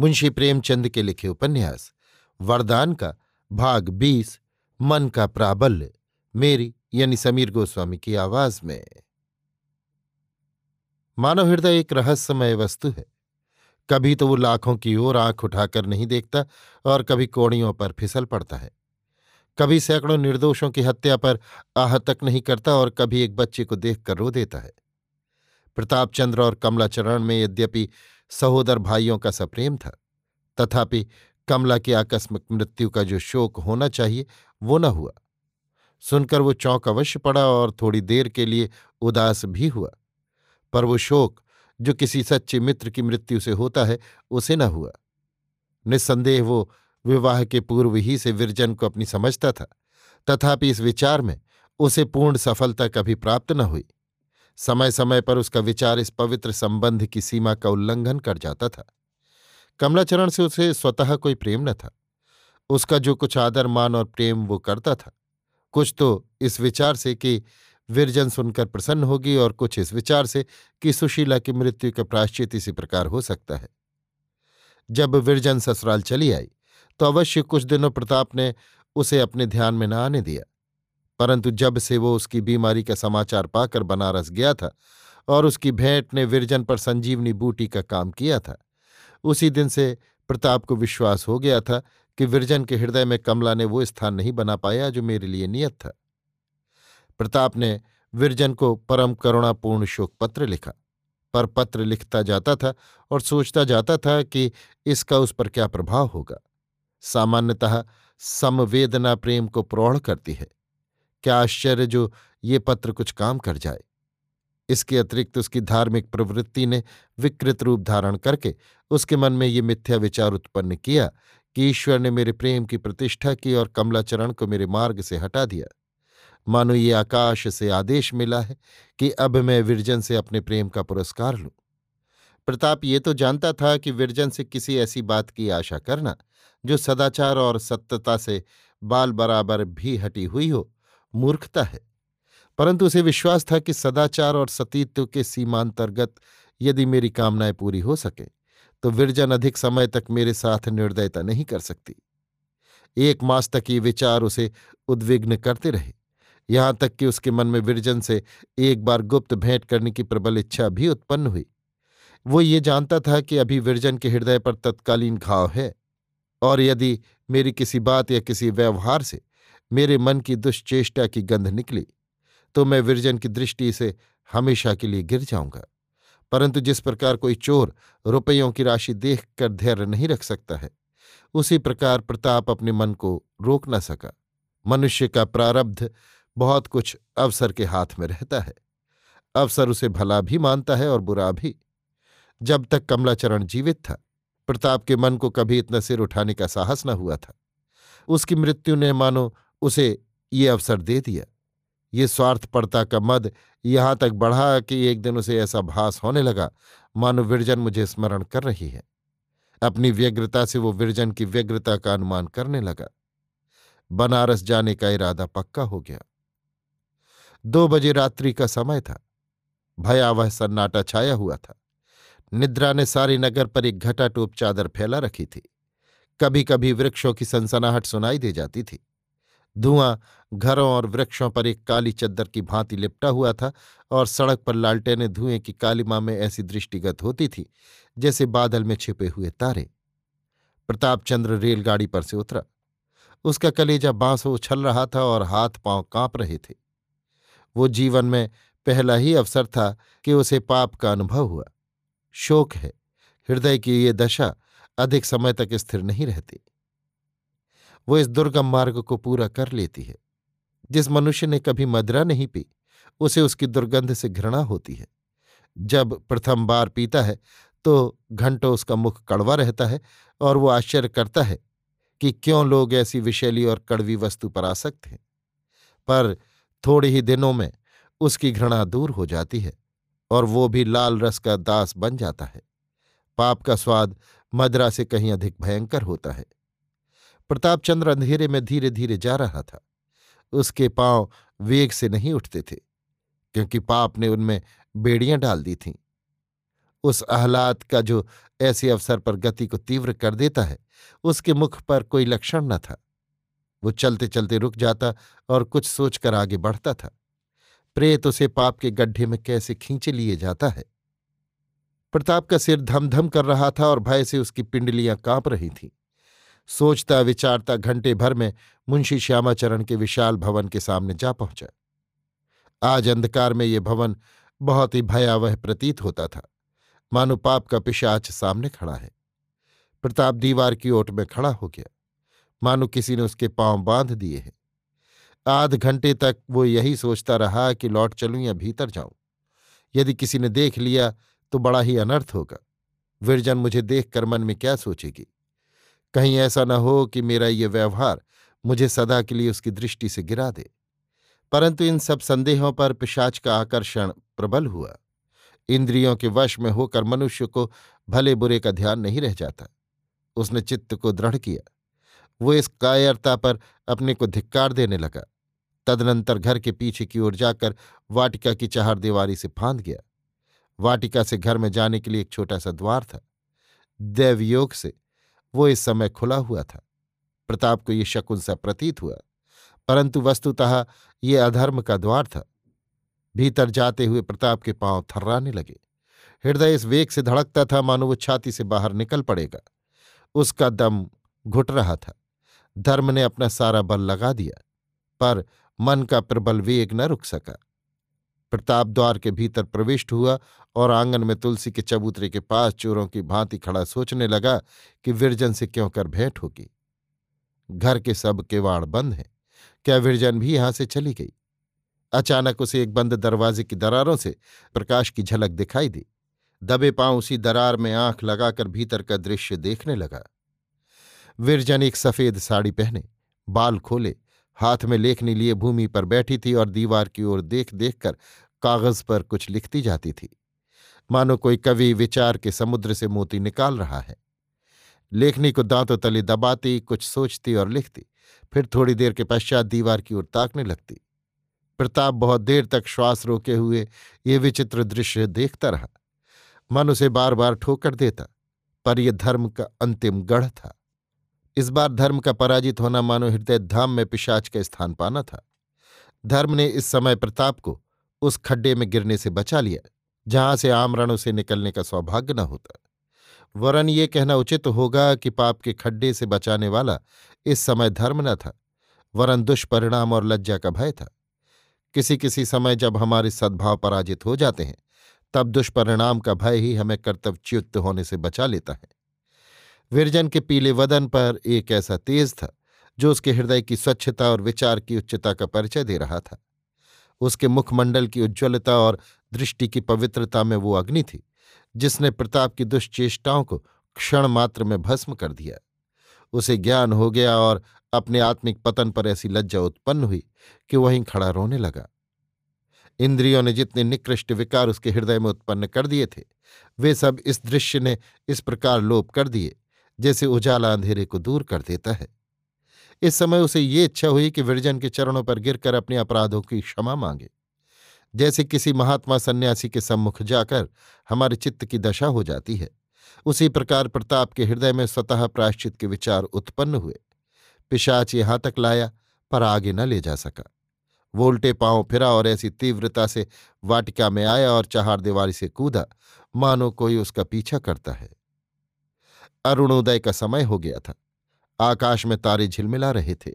मुंशी प्रेमचंद के लिखे उपन्यास, वरदान का भाग बीस, मन का प्राबल्य, मेरी यानी समीर गोस्वामी की आवाज़ में। मानव हृदय एक रहस्यमय वस्तु है। कभी तो वो लाखों की ओर आँख उठाकर नहीं देखता और कभी कोड़ियों पर फिसल पड़ता है। कभी सैकड़ों निर्दोषों की हत्या पर आह तक नहीं करता और कभी एक बच्चे को देखकर रो देता है। प्रताप चंद्र और कमलाचरण में यद्यपि सहोदर भाइयों का सप्रेम था तथापि कमला की आकस्मिक मृत्यु का जो शोक होना चाहिए, वो न हुआ। सुनकर वो चौंक अवश्य पड़ा और थोड़ी देर के लिए उदास भी हुआ। पर वो शोक, जो किसी सच्चे मित्र की मृत्यु से होता है, उसे न हुआ। निस्संदेह वो विवाह के पूर्व ही से विरजन को अपनी समझता था। तथापि इस विचार में उसे पूर्ण सफलता कभी प्राप्त न हुई। समय समय पर उसका विचार इस पवित्र संबंध की सीमा का उल्लंघन कर जाता था। कमलाचरण से उसे स्वतः कोई प्रेम न था। उसका जो कुछ आदर, मान और प्रेम वो करता था, कुछ तो इस विचार से कि विरजन सुनकर प्रसन्न होगी और कुछ इस विचार से कि सुशीला की मृत्यु का प्राश्चित इसी प्रकार हो सकता है। जब विरजन ससुराल चली आई तो अवश्य कुछ दिनों प्रताप ने उसे अपने ध्यान में न आने दिया। परंतु जब से वो उसकी बीमारी का समाचार पाकर बनारस गया था और उसकी भेंट ने विरजन पर संजीवनी बूटी का काम किया था उसी दिन से प्रताप को विश्वास हो गया था कि विरजन के हृदय में कमला ने वो स्थान नहीं बना पाया जो मेरे लिए नियत था। प्रताप ने विरजन को परम करुणापूर्ण शोक पत्र लिखा, पर पत्र लिखता जाता था और सोचता जाता था कि इसका उस पर क्या प्रभाव होगा। सामान्यतः समवेदना प्रेम को प्रौढ़ करती है। क्या आश्चर्य जो ये पत्र कुछ काम कर जाए। इसके अतिरिक्त उसकी धार्मिक प्रवृत्ति ने विकृत रूप धारण करके उसके मन में ये मिथ्या विचार उत्पन्न किया कि ईश्वर ने मेरे प्रेम की प्रतिष्ठा की और कमलाचरण को मेरे मार्ग से हटा दिया। मानो ये आकाश से आदेश मिला है कि अब मैं विरजन से अपने प्रेम का पुरस्कार लूँ। प्रताप ये तो जानता था कि विरजन से किसी ऐसी बात की आशा करना, जो सदाचार और सत्यता से बाल बराबर भी हटी हुई हो, मूर्खता है। परंतु उसे विश्वास था कि सदाचार और सतीत्व के सीमांतर्गत यदि मेरी कामनाएँ पूरी हो सके तो विरजन अधिक समय तक मेरे साथ निर्दयता नहीं कर सकती। एक मास तक ये विचार उसे उद्विग्न करते रहे। यहाँ तक कि उसके मन में विरजन से एक बार गुप्त भेंट करने की प्रबल इच्छा भी उत्पन्न हुई। वो ये जानता था कि अभी विरजन के हृदय पर तत्कालीन घाव है और यदि मेरी किसी बात या किसी व्यवहार से मेरे मन की दुश्चेष्टा की गंध निकली तो मैं विरजन की दृष्टि से हमेशा के लिए गिर जाऊँगा। परंतु जिस प्रकार कोई चोर रुपयों की राशि देख कर धैर्य नहीं रख सकता है, उसी प्रकार प्रताप अपने मन को रोक न सका। मनुष्य का प्रारब्ध बहुत कुछ अवसर के हाथ में रहता है। अवसर उसे भला भी मानता है और बुरा भी। जब तक कमलाचरण जीवित था, प्रताप के मन को कभी इतना सिर उठाने का साहस न हुआ था। उसकी मृत्यु ने मानो उसे ये अवसर दे दिया। ये स्वार्थपरता का मद यहाँ तक बढ़ा कि एक दिन उसे ऐसा भास होने लगा, मानो विरजन मुझे स्मरण कर रही है। अपनी व्यग्रता से वो विरजन की व्यग्रता का अनुमान करने लगा। बनारस जाने का इरादा पक्का हो गया। दो बजे रात्रि का समय था। भयावह सन्नाटा छाया हुआ था। निद्रा ने सारे नगर पर एक घटा टोप चादर फैला रखी थी। कभी कभी वृक्षों की सनसनाहट सुनाई दे जाती थी। धुआँ घरों और वृक्षों पर एक काली चद्दर की भांति लिपटा हुआ था और सड़क पर लालटेने धुएँ की कालिमा में ऐसी दृष्टिगत होती थी, जैसे बादल में छिपे हुए तारे। प्रताप चंद्र रेलगाड़ी पर से उतरा। उसका कलेजा बाँस उछल रहा था और हाथ पाँव काँप रहे थे। वो जीवन में पहला ही अवसर था कि उसे पाप का अनुभव हुआ। शोक है, हृदय की ये दशा अधिक समय तक स्थिर नहीं रहती। वो इस दुर्गम मार्ग को पूरा कर लेती है। जिस मनुष्य ने कभी मदरा नहीं पी, उसे उसकी दुर्गंध से घृणा होती है। जब प्रथम बार पीता है तो घंटों उसका मुख कड़वा रहता है और वो आश्चर्य करता है कि क्यों लोग ऐसी विशैली और कड़वी वस्तु पर आसक्त हैं। पर थोड़े ही दिनों में उसकी घृणा दूर हो जाती है और वो भी लाल रस का दास बन जाता है। पाप का स्वाद मदरा से कहीं अधिक भयंकर होता है। प्रतापचंद्र अंधेरे में धीरे धीरे जा रहा था। उसके पाँव वेग से नहीं उठते थे, क्योंकि पाप ने उनमें बेड़ियाँ डाल दी थीं। उस आह्लाद का जो ऐसे अवसर पर गति को तीव्र कर देता है, उसके मुख पर कोई लक्षण न था। वो चलते चलते रुक जाता और कुछ सोचकर आगे बढ़ता था। प्रेत उसे पाप के गड्ढे में कैसे खींचे लिए जाता है? प्रताप का सिर धम धम कर रहा था और भय से उसकी पिंडलियाँ काँप रही थीं। सोचता, विचारता घंटे भर में मुंशी श्यामाचरण के विशाल भवन के सामने जा पहुँचा। आज अंधकार में ये भवन बहुत ही भयावह प्रतीत होता था। मानो पाप का पिशाच सामने खड़ा है। प्रताप दीवार की ओट में खड़ा हो गया। मानो किसी ने उसके पाँव बाँध दिए हैं। आध घंटे तक वो यही सोचता रहा कि लौट चलूँ या भीतर जाऊँ। यदि किसी ने देख लिया तो बड़ा ही अनर्थ होगा। विरजन मुझे देखकर मन में क्या सोचेगी? कहीं ऐसा न हो कि मेरा ये व्यवहार मुझे सदा के लिए उसकी दृष्टि से गिरा दे। परंतु इन सब संदेहों पर पिशाच का आकर्षण प्रबल हुआ। इंद्रियों के वश में होकर मनुष्य को भले बुरे का ध्यान नहीं रह जाता। उसने चित्त को दृढ़ किया। वो इस कायरता पर अपने को धिक्कार देने लगा। तदनंतर घर के पीछे की ओर जाकर वाटिका की चार दीवारी से फांद गया। वाटिका से घर में जाने के लिए एक छोटा सा द्वार था। दैवयोग से वो इस समय खुला हुआ था। प्रताप को ये शकुन सा प्रतीत हुआ, परंतु वस्तुतः ये अधर्म का द्वार था। भीतर जाते हुए प्रताप के पाँव थर्राने लगे। हृदय इस वेग से धड़कता था, मानो वो छाती से बाहर निकल पड़ेगा। उसका दम घुट रहा था। धर्म ने अपना सारा बल लगा दिया, पर मन का प्रबल वेग न रुक सका। प्रताप द्वार के भीतर प्रविष्ट हुआ और आँगन में तुलसी के चबूतरे के पास चोरों की भांति खड़ा सोचने लगा कि विरजन से क्यों कर भेंट होगी। घर के सब केवाड़ बंद हैं। क्या विरजन भी यहाँ से चली गई? अचानक उसे एक बंद दरवाजे की दरारों से प्रकाश की झलक दिखाई दी। दबे पाँव उसी दरार में आँख लगाकर भीतर का दृश्य देखने लगा। विरजन एक सफ़ेद साड़ी पहने, बाल खोले हाथ में लेखनी लिए भूमि पर बैठी थी और दीवार की ओर देख देख कर कागज़ पर कुछ लिखती जाती थी। मानो कोई कवि विचार के समुद्र से मोती निकाल रहा है। लेखनी को दांतों तले दबाती, कुछ सोचती और लिखती, फिर थोड़ी देर के पश्चात दीवार की ओर ताकने लगती। प्रताप बहुत देर तक श्वास रोके हुए ये विचित्र दृश्य देखता रहा। मन उसे बार बार ठोकर देता, पर यह धर्म का अंतिम गढ़ था। इस बार धर्म का पराजित होना मानो हृदय धाम में पिशाच का स्थान पाना था। धर्म ने इस समय प्रताप को उस खड्डे में गिरने से बचा लिया, जहाँ से आमरणों से निकलने का सौभाग्य न होता। वरन ये कहना उचित होगा कि पाप के खड्डे से बचाने वाला इस समय धर्म न था, वरन दुष्परिणाम और लज्जा का भय था। किसी किसी समय जब हमारे सद्भाव पराजित हो जाते हैं, तब दुष्परिणाम का भय ही हमें कर्तव्यच्युत होने से बचा लेता है। विरजन के पीले वदन पर एक ऐसा तेज था, जो उसके हृदय की स्वच्छता और विचार की उच्चता का परिचय दे रहा था। उसके मुखमंडल की उज्ज्वलता और दृष्टि की पवित्रता में वो अग्नि थी, जिसने प्रताप की दुष्चेष्टाओं को क्षण मात्र में भस्म कर दिया। उसे ज्ञान हो गया और अपने आत्मिक पतन पर ऐसी लज्जा उत्पन्न हुई कि वहीं खड़ा रोने लगा। इंद्रियों ने जितने निकृष्ट विकार उसके हृदय में उत्पन्न कर दिए थे, वे सब इस दृश्य ने इस प्रकार लोप कर दिए जैसे उजाला अंधेरे को दूर कर देता है। इस समय उसे ये इच्छा हुई कि विरजन के चरणों पर गिरकर अपने अपराधों की क्षमा मांगे। जैसे किसी महात्मा सन्यासी के सम्मुख जाकर हमारे चित्त की दशा हो जाती है, उसी प्रकार प्रताप के हृदय में स्वतः प्रायश्चित के विचार उत्पन्न हुए। पिशाच यहाँ तक लाया, पर आगे न ले जा सका। वो उल्टे पाँव फिरा और ऐसी तीव्रता से वाटिका में आया और चहार दीवारी से कूदा, मानो कोई उसका पीछा करता है। अरुणोदय का समय हो गया था। आकाश में तारे झिलमिला रहे थे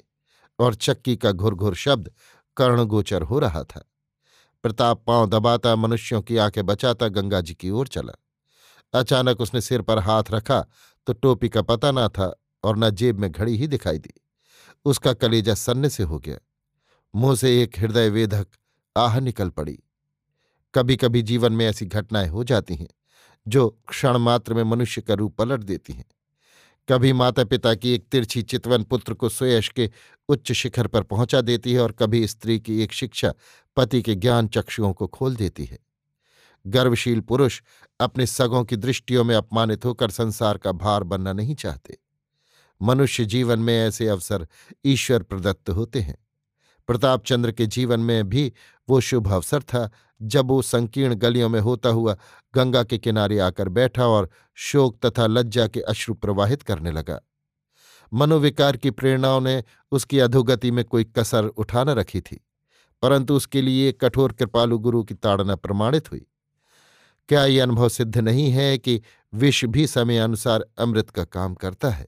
और चक्की का घुर शब्द कर्णगोचर हो रहा था। प्रताप पाँव दबाता मनुष्यों की आँखें बचाता गंगा जी की ओर चला। अचानक उसने सिर पर हाथ रखा तो टोपी का पता ना था और न जेब में घड़ी ही दिखाई दी। उसका कलेजा सन्ने से हो गया। मुँह से एक हृदय वेधक आह निकल पड़ी। कभी कभी जीवन में ऐसी घटनाएँ हो जाती हैं जो क्षण मात्र में मनुष्य का रूप पलट देती हैं। कभी माता पिता की एक तिरछी चितवन पुत्र को सुयश के उच्च शिखर पर पहुँचा देती है और कभी स्त्री की एक शिक्षा पति के ज्ञान चक्षुओं को खोल देती है। गर्वशील पुरुष अपने सगों की दृष्टियों में अपमानित होकर संसार का भार बनना नहीं चाहते। मनुष्य जीवन में ऐसे अवसर ईश्वर प्रदत्त होते हैं। प्रताप चंद्र के जीवन में भी वो शुभ अवसर था जब वो संकीर्ण गलियों में होता हुआ गंगा के किनारे आकर बैठा और शोक तथा लज्जा के अश्रु प्रवाहित करने लगा। मनोविकार की प्रेरणाओं ने उसकी अधोगति में कोई कसर उठा न रखी थी, परंतु उसके लिए कठोर कृपालु गुरु की ताड़ना प्रमाणित हुई। क्या ये अनुभव सिद्ध नहीं है कि विष भी समय अनुसार अमृत का काम करता है?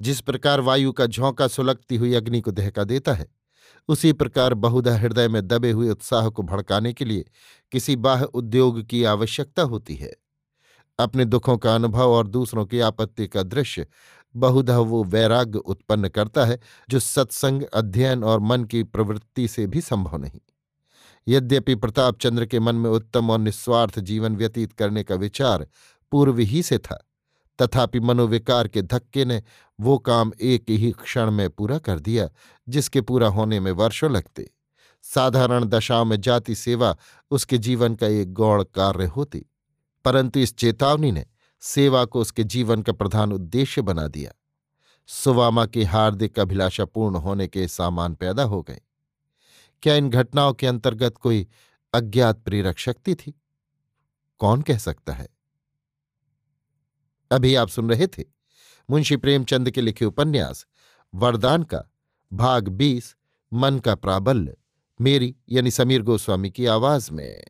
जिस प्रकार वायु का झोंका सुलगती हुई अग्नि को दहका देता है उसी प्रकार बहुधा हृदय में दबे हुए उत्साह को भड़काने के लिए किसी बाह उद्योग की आवश्यकता होती है। अपने दुखों का अनुभव और दूसरों की आपत्ति का दृश्य बहुधा वो वैराग्य उत्पन्न करता है, जो सत्संग, अध्ययन और मन की प्रवृत्ति से भी संभव नहीं। यद्यपि प्रताप चंद्र के मन में उत्तम और निस्वार्थ जीवन व्यतीत करने का विचार पूर्व ही से था तथापि मनोविकार के धक्के ने वो काम एक ही क्षण में पूरा कर दिया, जिसके पूरा होने में वर्षों लगते। साधारण दशाओं में जाति सेवा उसके जीवन का एक गौण कार्य होती, परंतु इस चेतावनी ने सेवा को उसके जीवन का प्रधान उद्देश्य बना दिया। सुवामा की हार्दिक अभिलाषा पूर्ण होने के सामान पैदा हो गए। क्या इन घटनाओं के अंतर्गत कोई अज्ञात प्रेरक शक्ति थी? कौन कह सकता है? अभी आप सुन रहे थे मुंशी प्रेमचंद के लिखे उपन्यास, वरदान का, भाग बीस, मन का प्राबल्य, मेरी यानी समीर गोस्वामी की आवाज़ में।